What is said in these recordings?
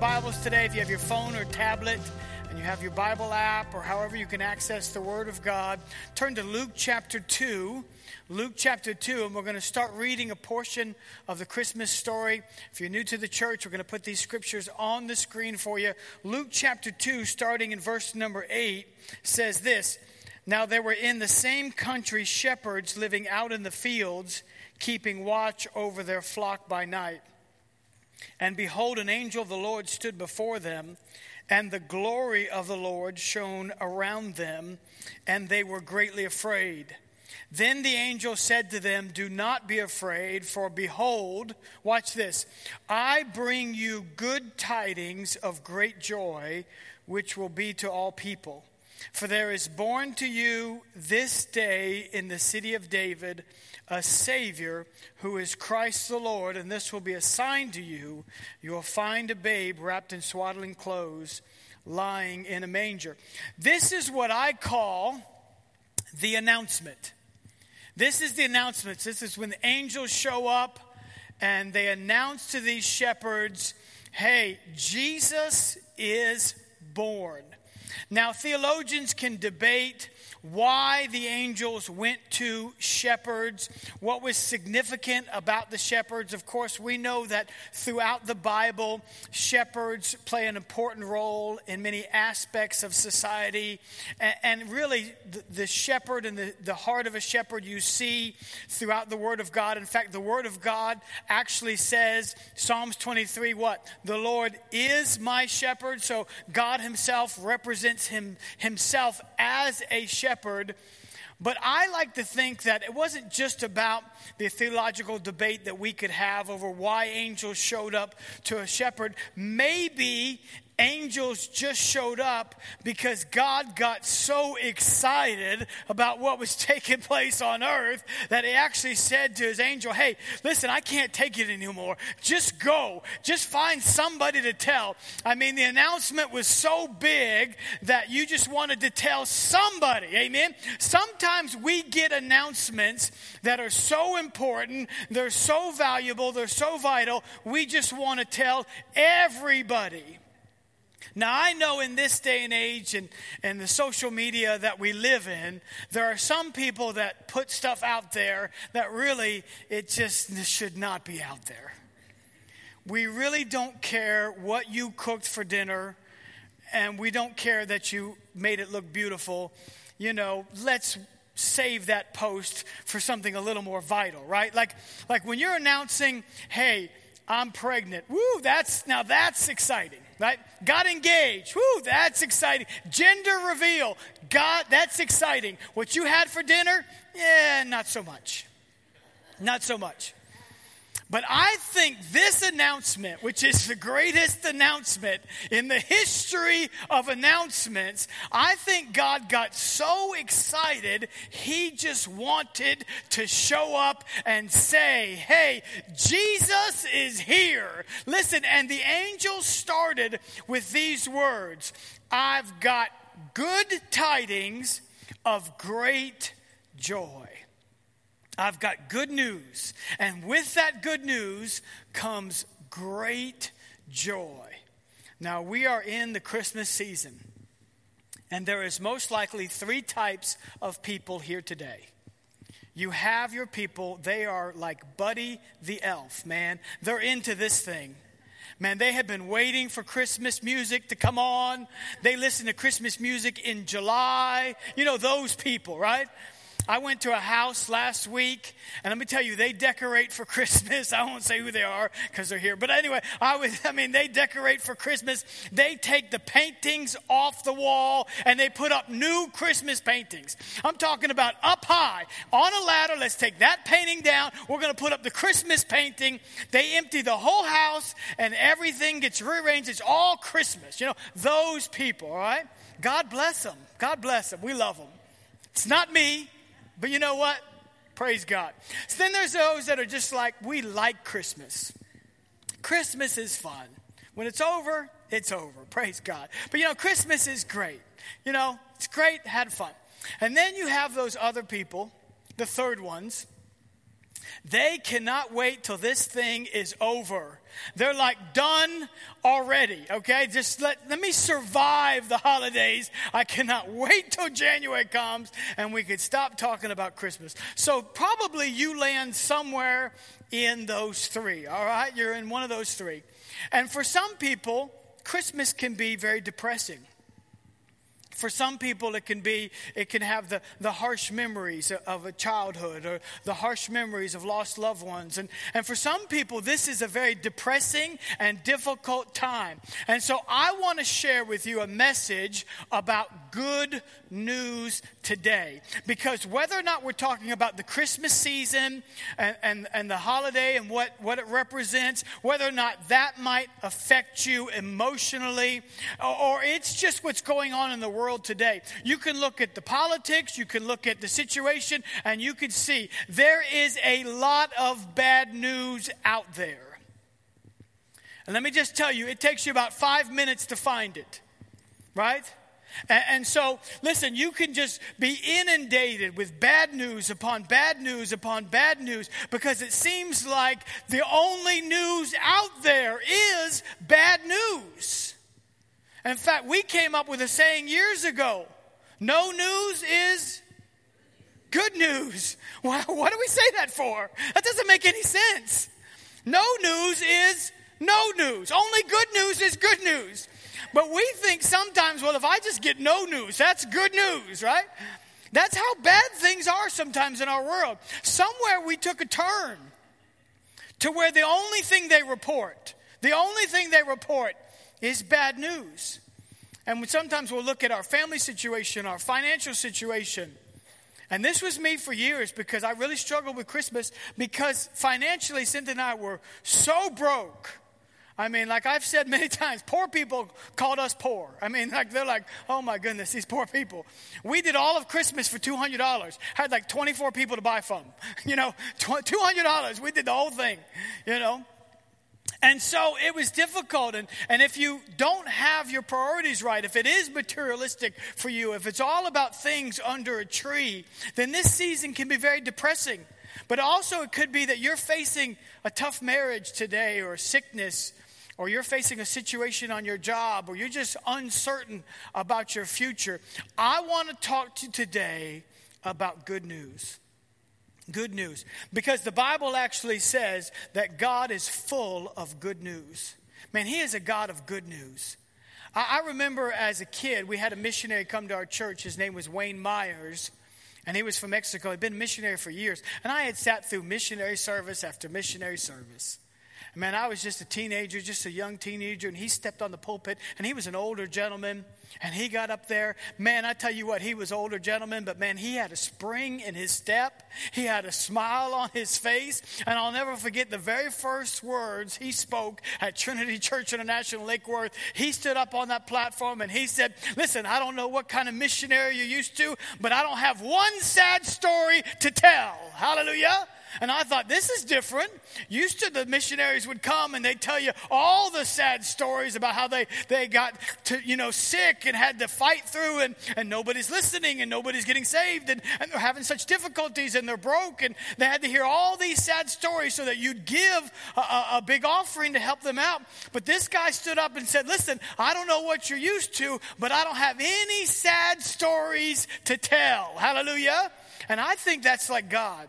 Bibles today if you have your phone or tablet and you have your Bible app or however you can access the Word of God? Turn to Luke chapter 2. Luke chapter 2, and we're going to start reading a portion of the Christmas story. If you're new to the church, we're going to put these scriptures on the screen for you. Luke chapter 2, starting in verse number 8, says this Now there were in the same country shepherds living out in the fields keeping watch over their flock by night. And behold, an angel of the Lord stood before them, and the glory of the Lord shone around them, and they were greatly afraid. Then the angel said to them, Do not be afraid, for behold, watch this, I bring you good tidings of great joy, which will be to all people. For there is born to you this day in the city of David a Savior who is Christ the Lord, and this will be a sign to you. You will find a babe wrapped in swaddling clothes, lying in a manger. This is what I call the announcement. This is the announcement. This is when the angels show up and they announce to these shepherds, hey, Jesus is born. Now, theologians can debate why the angels went to shepherds, what was significant about the shepherds. Of course, we know that throughout the Bible, shepherds play an important role in many aspects of society. And, really, the, shepherd and the, heart of a shepherd you see throughout the Word of God. In fact, the Word of God actually says, Psalms 23, what? The Lord is my shepherd. So God Himself represents him, Himself as a shepherd shepherd. But I like to think that it wasn't just about the theological debate that we could have over why angels showed up to a shepherd. Maybe angels just showed up because God got so excited about what was taking place on earth that he actually said to his angel, Hey, listen, I can't take it anymore. Just go. Just find somebody to tell. I mean, the announcement was so big that you just wanted to tell somebody. Amen. Sometimes we get announcements that are so important, they're so valuable, they're so vital, we just want to tell everybody. Now, I know in this day and age and, and the social media that we live in, there are some people that put stuff out there that really, it just should not be out there. We really don't care what you cooked for dinner, and we don't care that you made it look beautiful. You know, let's save that post for something a little more vital, right? Like, like when you're announcing, hey, I'm pregnant. Woo, that's now that's exciting right? Got engaged. Whoo, that's exciting. Gender reveal. God, that's exciting. What you had for dinner? Yeah, not so much. Not so much. But I think this announcement, which is the greatest announcement in the history of announcements, I think God got so excited, he just wanted to show up and say, Hey, Jesus is here. Listen, and the angel started with these words I've got good tidings of great joy. I've got good news. And with that good news comes great joy. Now, we are in the Christmas season, and there is most likely three types of people here today. You have your people, they are like Buddy the Elf, man. They're into this thing. Man, they have been waiting for Christmas music to come on. They listen to Christmas music in July. You know, those people, right? I went to a house last week, and let me tell you, they decorate for Christmas. I won't say who they are because they're here. But anyway, I was, I mean, they decorate for Christmas. They take the paintings off the wall and they put up new Christmas paintings. I'm talking about up high on a ladder. Let's take that painting down. We're going to put up the Christmas painting. They empty the whole house and everything gets rearranged. It's all Christmas. You know, those people, all right? God bless them. God bless them. We love them. It's not me. But you know what? Praise God. So then there's those that are just like, we like Christmas. Christmas is fun. When it's over, it's over. Praise God. But you know, Christmas is great. You know, it's great, had fun. And then you have those other people, the third ones, They cannot wait till this thing is over. They're like done already, okay? Just let, let me survive the holidays. I cannot wait till January comes and we could stop talking about Christmas. So, probably you land somewhere in those three, all right? You're in one of those three. And for some people, Christmas can be very depressing. For some people, it can be, it can have the, the harsh memories of a childhood or the harsh memories of lost loved ones. And, and for some people, this is a very depressing and difficult time. And so I want to share with you a message about good news today. Because whether or not we're talking about the Christmas season and, and, and the holiday and what, what it represents, whether or not that might affect you emotionally, or, or it's just what's going on in the world world today. You can look at the politics, you can look at the situation, and you can see there is a lot of bad news out there. And let me just tell you, it takes you about five minutes to find it, right? And, and, so, listen, you can just be inundated with bad news upon bad news upon bad news because it seems like the only news out there is bad news. In fact, we came up with a saying years ago no news is good news. What do we say that for? That doesn't make any sense. No news is no news. Only good news is good news. But we think sometimes, well, if I just get no news, that's good news, right? That's how bad things are sometimes in our world. Somewhere we took a turn to where the only thing they report, the only thing they report is bad news. And sometimes we'll look at our family situation, our financial situation. And this was me for years because I really struggled with Christmas because financially, Cynthia and I were so broke. I mean, like I've said many times, poor people called us poor. I mean, like they're like, oh my goodness, these poor people. We did all of Christmas for $200. Had like 24 people to buy from. You know, $200. We did the whole thing, you know. And so it was difficult. And, and if you don't have your priorities right, if it is materialistic for you, if it's all about things under a tree, then this season can be very depressing. But also, it could be that you're facing a tough marriage today, or sickness, or you're facing a situation on your job, or you're just uncertain about your future. I want to talk to you today about good news. Good news. Because the Bible actually says that God is full of good news. Man, He is a God of good news. I, I remember as a kid, we had a missionary come to our church. His name was Wayne Myers. And he was from Mexico. He'd been a missionary for years. And I had sat through missionary service after missionary service. Man, I was just a teenager, just a young teenager, and he stepped on the pulpit, and he was an older gentleman, and he got up there. Man, I tell you what, he was older gentleman, but man, he had a spring in his step. He had a smile on his face, and I'll never forget the very first words he spoke at Trinity Church International Lake Worth. He stood up on that platform and he said, "Listen, I don't know what kind of missionary you're used to, but I don't have one sad story to tell." Hallelujah. And I thought, this is different. Used to the missionaries would come and they'd tell you all the sad stories about how they, they got to, you know, sick and had to fight through and, and nobody's listening and nobody's getting saved and, and they're having such difficulties and they're broke and they had to hear all these sad stories so that you'd give a, a, a big offering to help them out. But this guy stood up and said, listen, I don't know what you're used to, but I don't have any sad stories to tell. Hallelujah. And I think that's like God.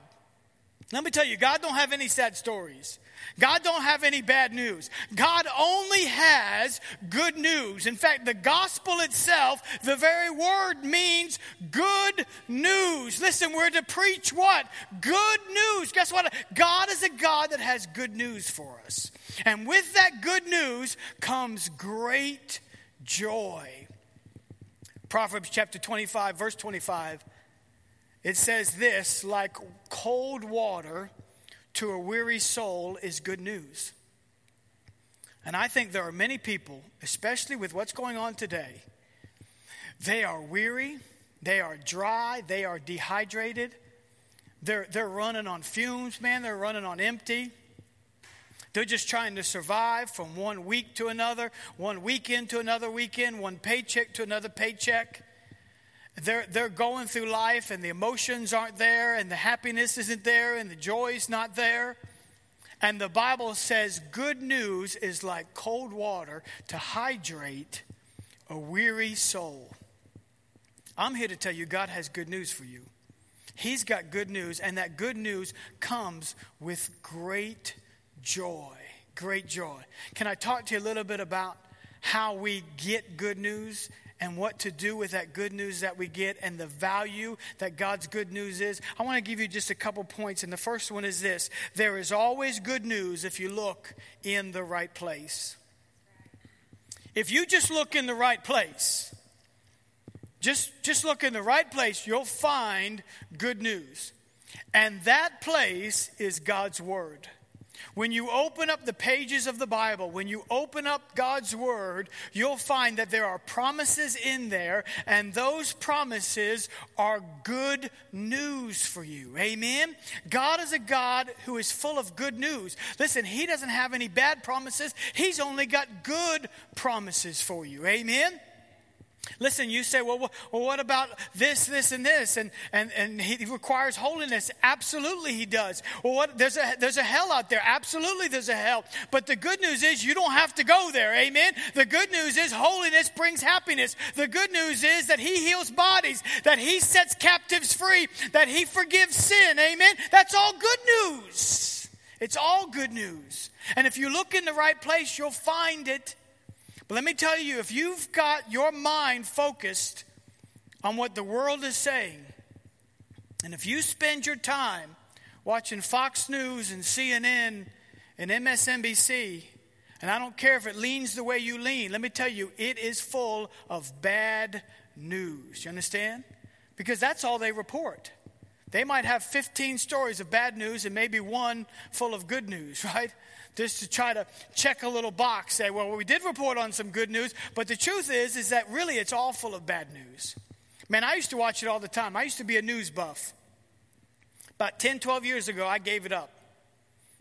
Let me tell you, God don't have any sad stories. God don't have any bad news. God only has good news. In fact, the gospel itself, the very word means good news. Listen, we're to preach what? Good news. Guess what? God is a God that has good news for us. And with that good news comes great joy. Proverbs chapter 25, verse 25 it says this like cold water to a weary soul is good news. And I think there are many people, especially with what's going on today, they are weary, they are dry, they are dehydrated, they're, they're running on fumes, man, they're running on empty. They're just trying to survive from one week to another, one weekend to another weekend, one paycheck to another paycheck. They're, they're going through life and the emotions aren't there and the happiness isn't there and the joy's not there. And the Bible says good news is like cold water to hydrate a weary soul. I'm here to tell you God has good news for you. He's got good news, and that good news comes with great joy. Great joy. Can I talk to you a little bit about how we get good news and what to do with that good news that we get and the value that God's good news is, I want to give you just a couple points. And the first one is this there is always good news if you look in the right place. If you just look in the right place, just, just look in the right place, you'll find good news. And that place is God's Word. When you open up the pages of the Bible, when you open up God's Word, you'll find that there are promises in there, and those promises are good news for you. Amen? God is a God who is full of good news. Listen, He doesn't have any bad promises, He's only got good promises for you. Amen? Listen, you say, well, well, what about this, this, and this? And, and, and he requires holiness. Absolutely, he does. Well, what, there's, a, there's a hell out there. Absolutely, there's a hell. But the good news is you don't have to go there. Amen. The good news is holiness brings happiness. The good news is that he heals bodies, that he sets captives free, that he forgives sin. Amen. That's all good news. It's all good news. And if you look in the right place, you'll find it. But let me tell you, if you've got your mind focused on what the world is saying, and if you spend your time watching Fox News and CNN and MSNBC, and I don't care if it leans the way you lean, let me tell you, it is full of bad news. You understand? Because that's all they report. They might have 15 stories of bad news and maybe one full of good news, right? just to try to check a little box, say, well, we did report on some good news, but the truth is, is that really it's all full of bad news. Man, I used to watch it all the time. I used to be a news buff. About 10, 12 years ago, I gave it up.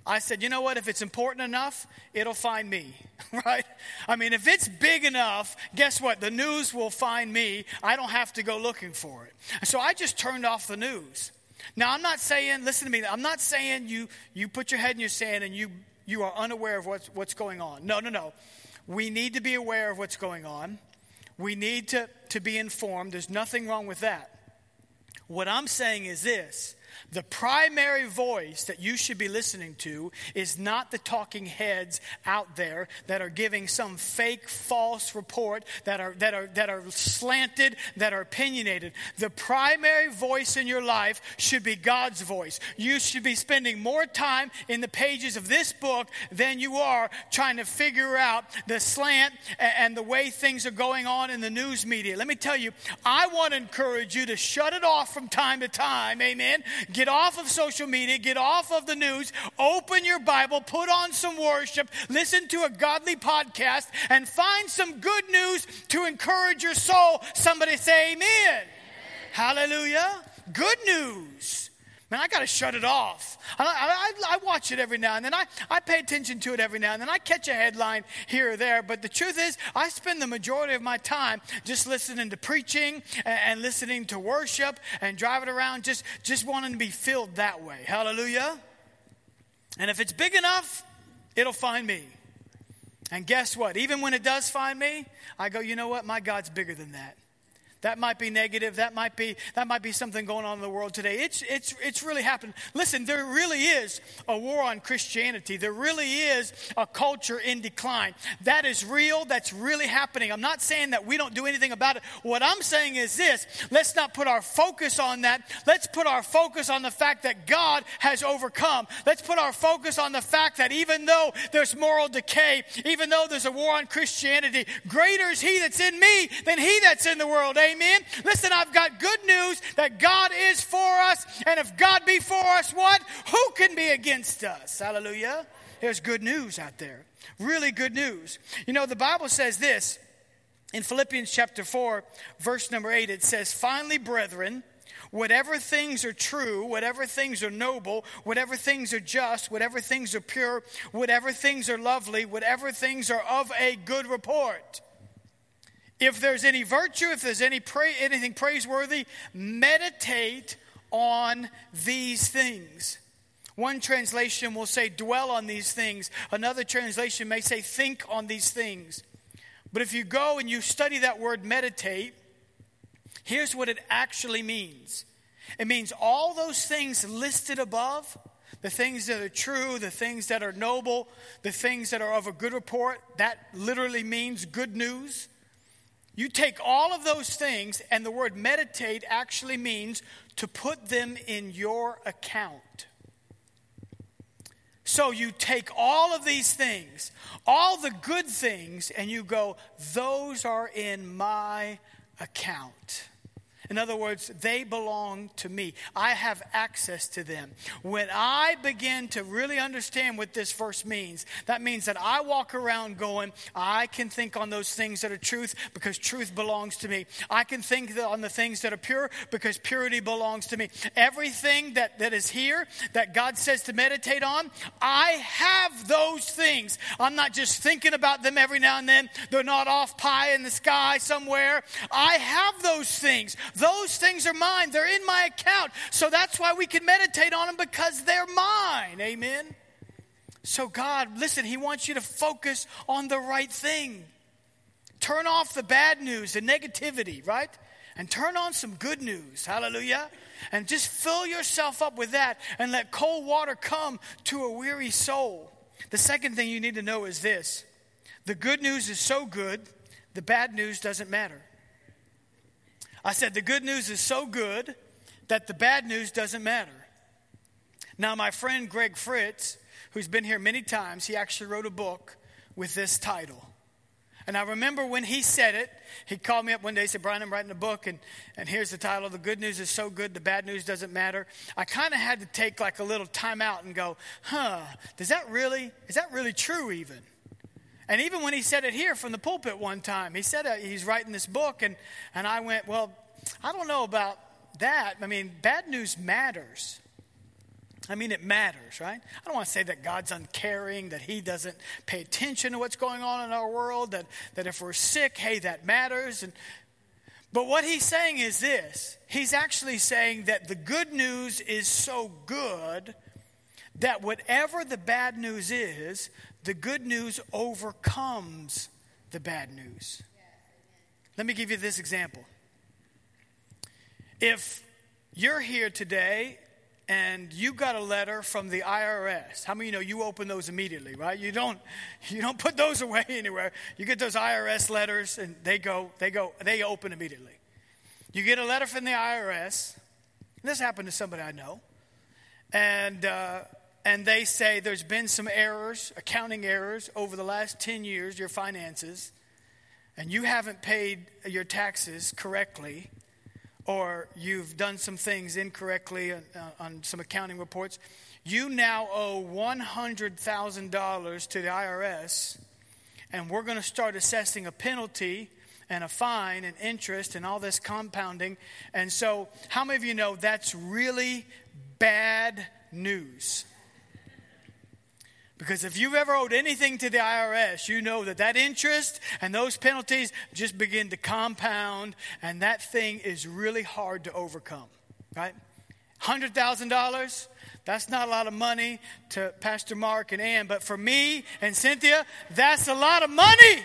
I said, you know what? If it's important enough, it'll find me, right? I mean, if it's big enough, guess what? The news will find me. I don't have to go looking for it. So I just turned off the news. Now, I'm not saying, listen to me, I'm not saying you, you put your head in your sand and you you are unaware of what's, what's going on. No, no, no. We need to be aware of what's going on. We need to, to be informed. There's nothing wrong with that. What I'm saying is this the primary voice that you should be listening to is not the talking heads out there that are giving some fake, false report that are, that are, that are slanted, that are opinionated. The primary voice in your life should be God's voice. You should be spending more time in the pages of this book than you are trying to figure out the slant and the way things are going on in the news media. Let me tell you, I want to encourage you to shut it off from time to time. Amen Get off of social media, get off of the news, open your Bible, put on some worship, listen to a godly podcast, and find some good news to encourage your soul. Somebody say amen. amen. Hallelujah. Good news. Man, I got to shut it off. I, I, I, watch it every now and then. I, I pay attention to it every now and then. I catch a headline here or there. But the truth is, I spend the majority of my time just listening to preaching and, and listening to worship and driving around, just, just wanting to be filled that way. Hallelujah. And if it's big enough, it'll find me. And guess what? Even when it does find me, I go, you know what? My God's bigger than that. That might be negative. That might be, that might be something going on in the world today. It's, it's, it's really happened. Listen, there really is a war on Christianity. There really is a culture in decline. That is real. That's really happening. I'm not saying that we don't do anything about it. What I'm saying is this let's not put our focus on that. Let's put our focus on the fact that God has overcome. Let's put our focus on the fact that even though there's moral decay, even though there's a war on Christianity, greater is He that's in me than He that's in the world. Listen, I've got good news that God is for us. And if God be for us, what? Who can be against us? Hallelujah. There's good news out there. Really good news. You know, the Bible says this in Philippians chapter 4, verse number 8. It says, Finally, brethren, whatever things are true, whatever things are noble, whatever things are just, whatever things are pure, whatever things are lovely, whatever things are of a good report If there's any virtue, if there's any anything praiseworthy, meditate on these things. One translation will say, dwell on these things. Another translation may say, think on these things. But if you go and you study that word meditate, here's what it actually means it means all those things listed above the things that are true, the things that are noble, the things that are of a good report. That literally means good news. You take all of those things, and the word meditate actually means to put them in your account. So you take all of these things, all the good things, and you go, those are in my account. In other words, they belong to me. I have access to them. When I begin to really understand what this verse means, that means that I walk around going, I can think on those things that are truth because truth belongs to me. I can think on the things that are pure because purity belongs to me. Everything that, that is here that God says to meditate on, I have those things. I'm not just thinking about them every now and then. They're not off pie in the sky somewhere. I have those things. Those things are mine. They're in my account. So that's why we can meditate on them because they're mine. Amen. So, God, listen, He wants you to focus on the right thing. Turn off the bad news, the negativity, right? And turn on some good news. Hallelujah. And just fill yourself up with that and let cold water come to a weary soul. The second thing you need to know is this the good news is so good, the bad news doesn't matter. I said, the good news is so good that the bad news doesn't matter. Now, my friend Greg Fritz, who's been here many times, he actually wrote a book with this title. And I remember when he said it, he called me up one day and said, Brian, I'm writing a book, and, and here's the title The Good News is So Good, the Bad News Doesn't Matter. I kind of had to take like a little time out and go, huh, does that really, is that really true even? And even when he said it here from the pulpit one time, he said uh, he's writing this book, and, and I went, Well, I don't know about that. I mean, bad news matters. I mean, it matters, right? I don't want to say that God's uncaring, that He doesn't pay attention to what's going on in our world, that, that if we're sick, hey, that matters. And, but what He's saying is this He's actually saying that the good news is so good that whatever the bad news is, the good news overcomes the bad news. Let me give you this example. If you're here today and you got a letter from the IRS. How many of you know you open those immediately, right? You don't you don't put those away anywhere. You get those IRS letters and they go they go they open immediately. You get a letter from the IRS. This happened to somebody I know, and uh, and they say there's been some errors, accounting errors, over the last 10 years, your finances, and you haven't paid your taxes correctly, or you've done some things incorrectly on, uh, on some accounting reports, you now owe $100,000 to the IRS, and we're going to start assessing a penalty and a fine and interest and all this compounding. And so, how many of you know that's really bad news? Because if you've ever owed anything to the IRS, you know that that interest and those penalties just begin to compound, and that thing is really hard to overcome, right? $100,000, that's not a lot of money to Pastor Mark and Ann, but for me and Cynthia, that's a lot of money.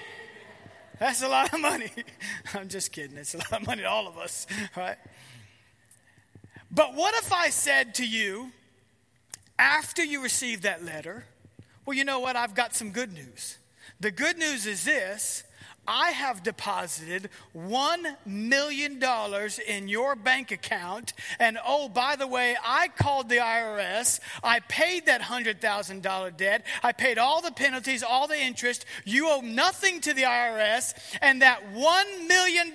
That's a lot of money. I'm just kidding. It's a lot of money to all of us, right? But what if I said to you, after you received that letter, well, you know what? I've got some good news. The good news is this I have deposited $1 million in your bank account. And oh, by the way, I called the IRS. I paid that $100,000 debt. I paid all the penalties, all the interest. You owe nothing to the IRS. And that $1 million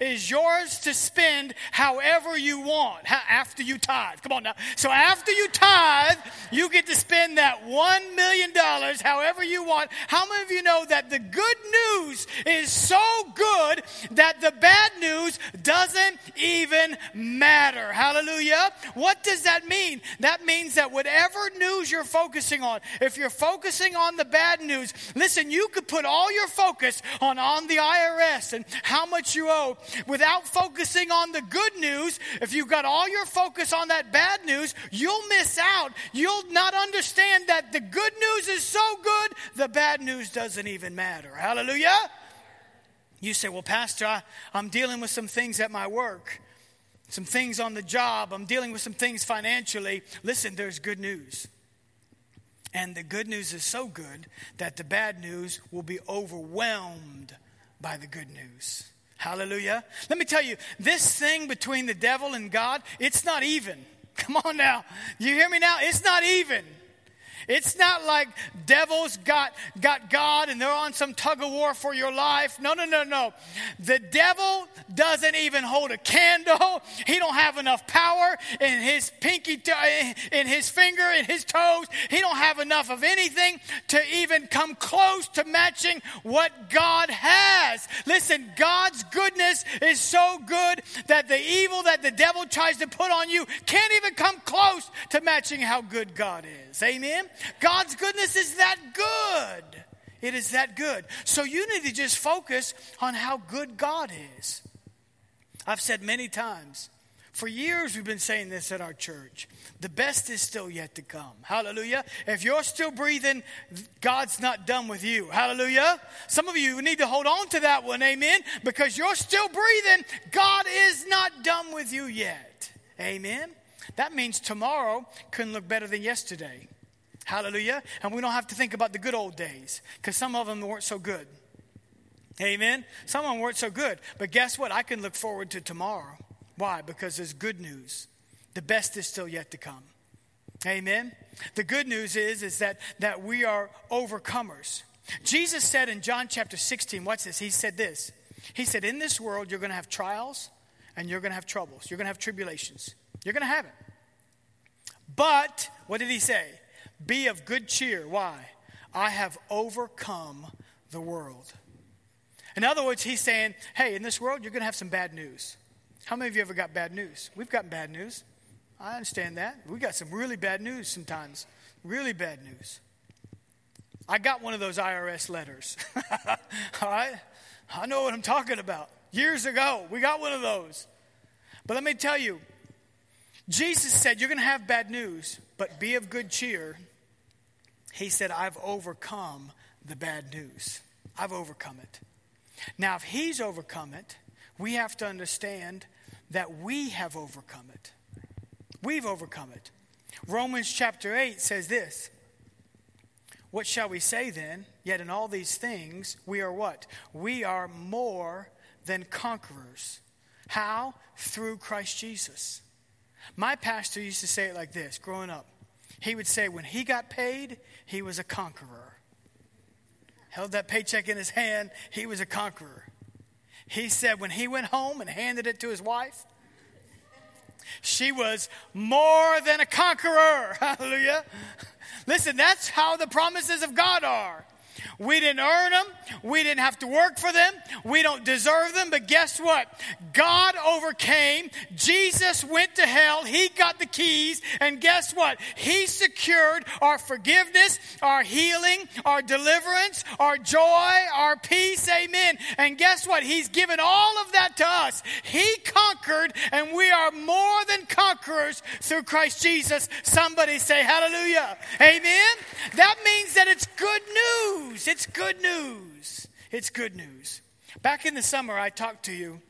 is yours to spend however you want after you tithe. Come on now. So after you tithe, you get to spend that $1 million however you want. How many of you know that the good news news is so good that the bad news doesn't even matter. Hallelujah. What does that mean? That means that whatever news you're focusing on, if you're focusing on the bad news, listen, you could put all your focus on, on the IRS and how much you owe without focusing on the good news. If you've got all your focus on that bad news, you'll miss out. You'll not understand that the good news is so good, the bad news doesn't even matter. Hallelujah. You say, Well, Pastor, I, I'm dealing with some things at my work, some things on the job, I'm dealing with some things financially. Listen, there's good news. And the good news is so good that the bad news will be overwhelmed by the good news. Hallelujah. Let me tell you, this thing between the devil and God, it's not even. Come on now. You hear me now? It's not even. It's not like devils got, got God and they're on some tug of war for your life. No, no, no, no. The devil doesn't even hold a candle. He don't have enough power in his pinky, in his finger, in his toes. He don't have enough of anything to even come close to matching what God has. Listen, God's goodness is so good that the evil that the devil tries to put on you can't even come close to matching how good God is. Amen. God's goodness is that good. It is that good. So you need to just focus on how good God is. I've said many times, for years we've been saying this at our church. The best is still yet to come. Hallelujah. If you're still breathing, God's not done with you. Hallelujah. Some of you need to hold on to that one. Amen. Because you're still breathing, God is not done with you yet. Amen. That means tomorrow couldn't look better than yesterday. Hallelujah. And we don't have to think about the good old days because some of them weren't so good. Amen. Some of them weren't so good. But guess what? I can look forward to tomorrow. Why? Because there's good news. The best is still yet to come. Amen. The good news is, is that, that we are overcomers. Jesus said in John chapter 16, what's this? He said this. He said, In this world, you're going to have trials and you're going to have troubles. You're going to have tribulations. You're going to have it. But, what did he say? Be of good cheer. Why? I have overcome the world. In other words, he's saying, hey, in this world, you're going to have some bad news. How many of you ever got bad news? We've gotten bad news. I understand that. We got some really bad news sometimes. Really bad news. I got one of those IRS letters. All right? I know what I'm talking about. Years ago, we got one of those. But let me tell you, Jesus said, You're going to have bad news, but be of good cheer. He said, I've overcome the bad news. I've overcome it. Now, if He's overcome it, we have to understand that we have overcome it. We've overcome it. Romans chapter 8 says this What shall we say then? Yet in all these things, we are what? We are more than conquerors. How? Through Christ Jesus. My pastor used to say it like this growing up. He would say, when he got paid, he was a conqueror. Held that paycheck in his hand, he was a conqueror. He said, when he went home and handed it to his wife, she was more than a conqueror. Hallelujah. Listen, that's how the promises of God are. We didn't earn them. We didn't have to work for them. We don't deserve them. But guess what? God overcame. Jesus went to hell. He got the keys. And guess what? He secured our forgiveness, our healing, our deliverance, our joy, our peace. Amen. And guess what? He's given all of that to us. He conquered, and we are more than conquerors through Christ Jesus. Somebody say hallelujah. Amen. That means that it's good news. It's good news. It's good news. Back in the summer, I talked to you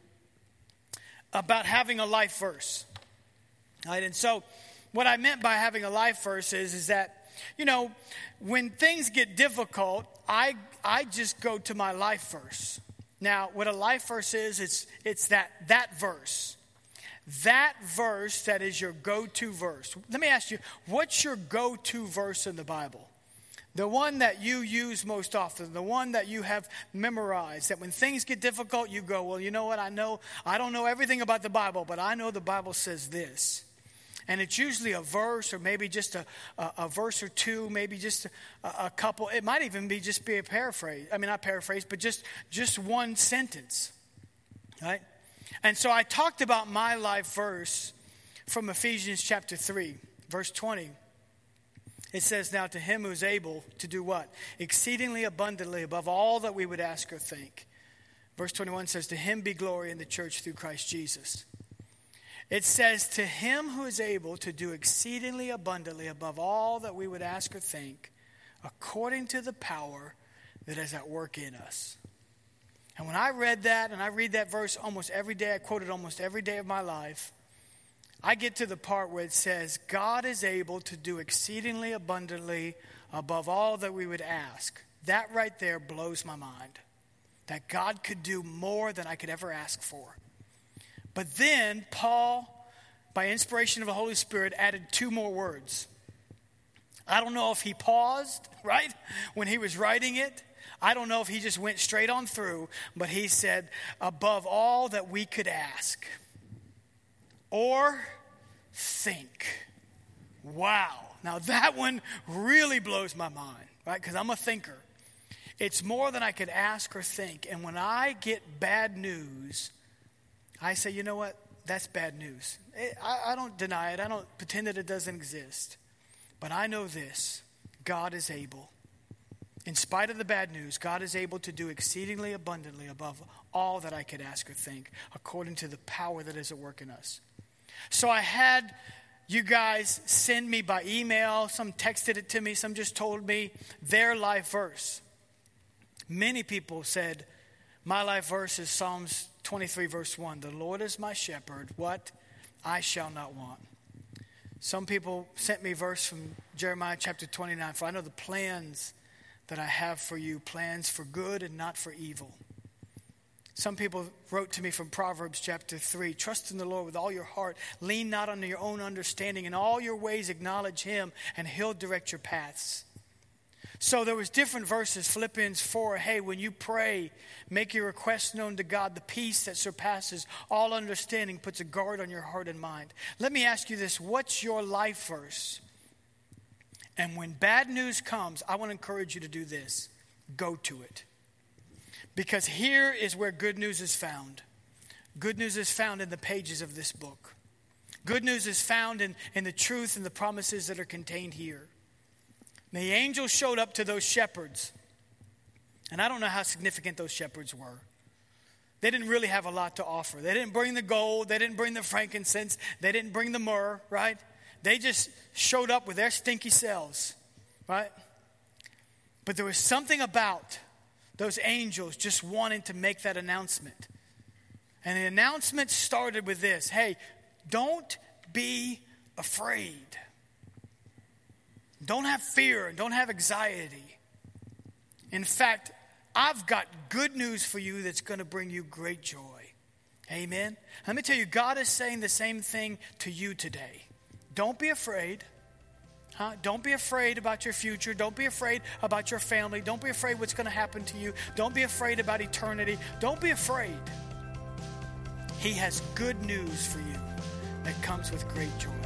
about having a life verse. Right? And so, what I meant by having a life verse is, is that, you know, when things get difficult, I, I just go to my life verse. Now, what a life verse is, it's, it's that, that verse. That verse that is your go to verse. Let me ask you, what's your go to verse in the Bible? The one that you use most often, the one that you have memorized, that when things get difficult, you go, Well, you know what? I know, I don't know everything about the Bible, but I know the Bible says this. And it's usually a verse or maybe just a, a, a verse or two, maybe just a, a, couple. It might even be just be a paraphrase. I mean, not paraphrase, but just, just one sentence. Right? And so I talked about my life verse from Ephesians chapter 3, verse 20. It says, Now to him who is able to do what? Exceedingly abundantly above all that we would ask or think. Verse 21 says, To him be glory in the church through Christ Jesus. It says, To him who is able to do exceedingly abundantly above all that we would ask or think, according to the power that is at work in us. And when I read that, and I read that verse almost every day, I quote it almost every day of my life, I get to the part where it says, God is able to do exceedingly abundantly above all that we would ask. That right there blows my mind. That God could do more than I could ever ask for. But then Paul, by inspiration of the Holy Spirit, added two more words. I don't know if he paused, right, when he was writing it. I don't know if he just went straight on through, but he said, above all that we could ask or think. Wow. Now that one really blows my mind, right? Because I'm a thinker. It's more than I could ask or think. And when I get bad news, I say, you know what? That's bad news. I, I don't deny it. I don't pretend that it doesn't exist. But I know this God is able. In spite of the bad news, God is able to do exceedingly abundantly above all that I could ask or think, according to the power that is at work in us. So I had you guys send me by email, some texted it to me, some just told me their life verse. Many people said, My life verse is Psalms 23, verse 1. The Lord is my shepherd. What? I shall not want. Some people sent me verse from Jeremiah chapter 29. For I know the plans that I have for you, plans for good and not for evil some people wrote to me from Proverbs chapter 3 Trust in the Lord with all your heart. Lean not on your own understanding. In all your ways, acknowledge Him, and He'll direct your paths. So there was different verses. Philippians 4 Hey, when you pray, make your requests known to God. The peace that surpasses all understanding puts a guard on your heart and mind. Let me ask you this what's your life verse? And when bad news comes, I want to encourage you to do this go to it. Because here is where good news is found. Good news is found in the pages of this book. Good news is found in, in the truth and the promises that are contained here. And the angel showed up to those shepherds. And I don't know how significant those shepherds were. They didn't really have a lot to offer. They didn't bring the gold, they didn't bring the frankincense, they didn't bring the myrrh, right? They just showed up with their stinky selves, right? But there was something about those angels just wanting to make that announcement. And the announcement started with this hey, don't be afraid. Don't have fear and don't have anxiety. In fact, I've got good news for you that's going to bring you great joy. Amen. Let me tell you, God is saying the same thing to you today. Don't be afraid. Huh? Don't be afraid about your future. Don't be afraid about your family. Don't be afraid what's going to happen to you. Don't be afraid about eternity. Don't be afraid. He has good news for you that comes with great joy.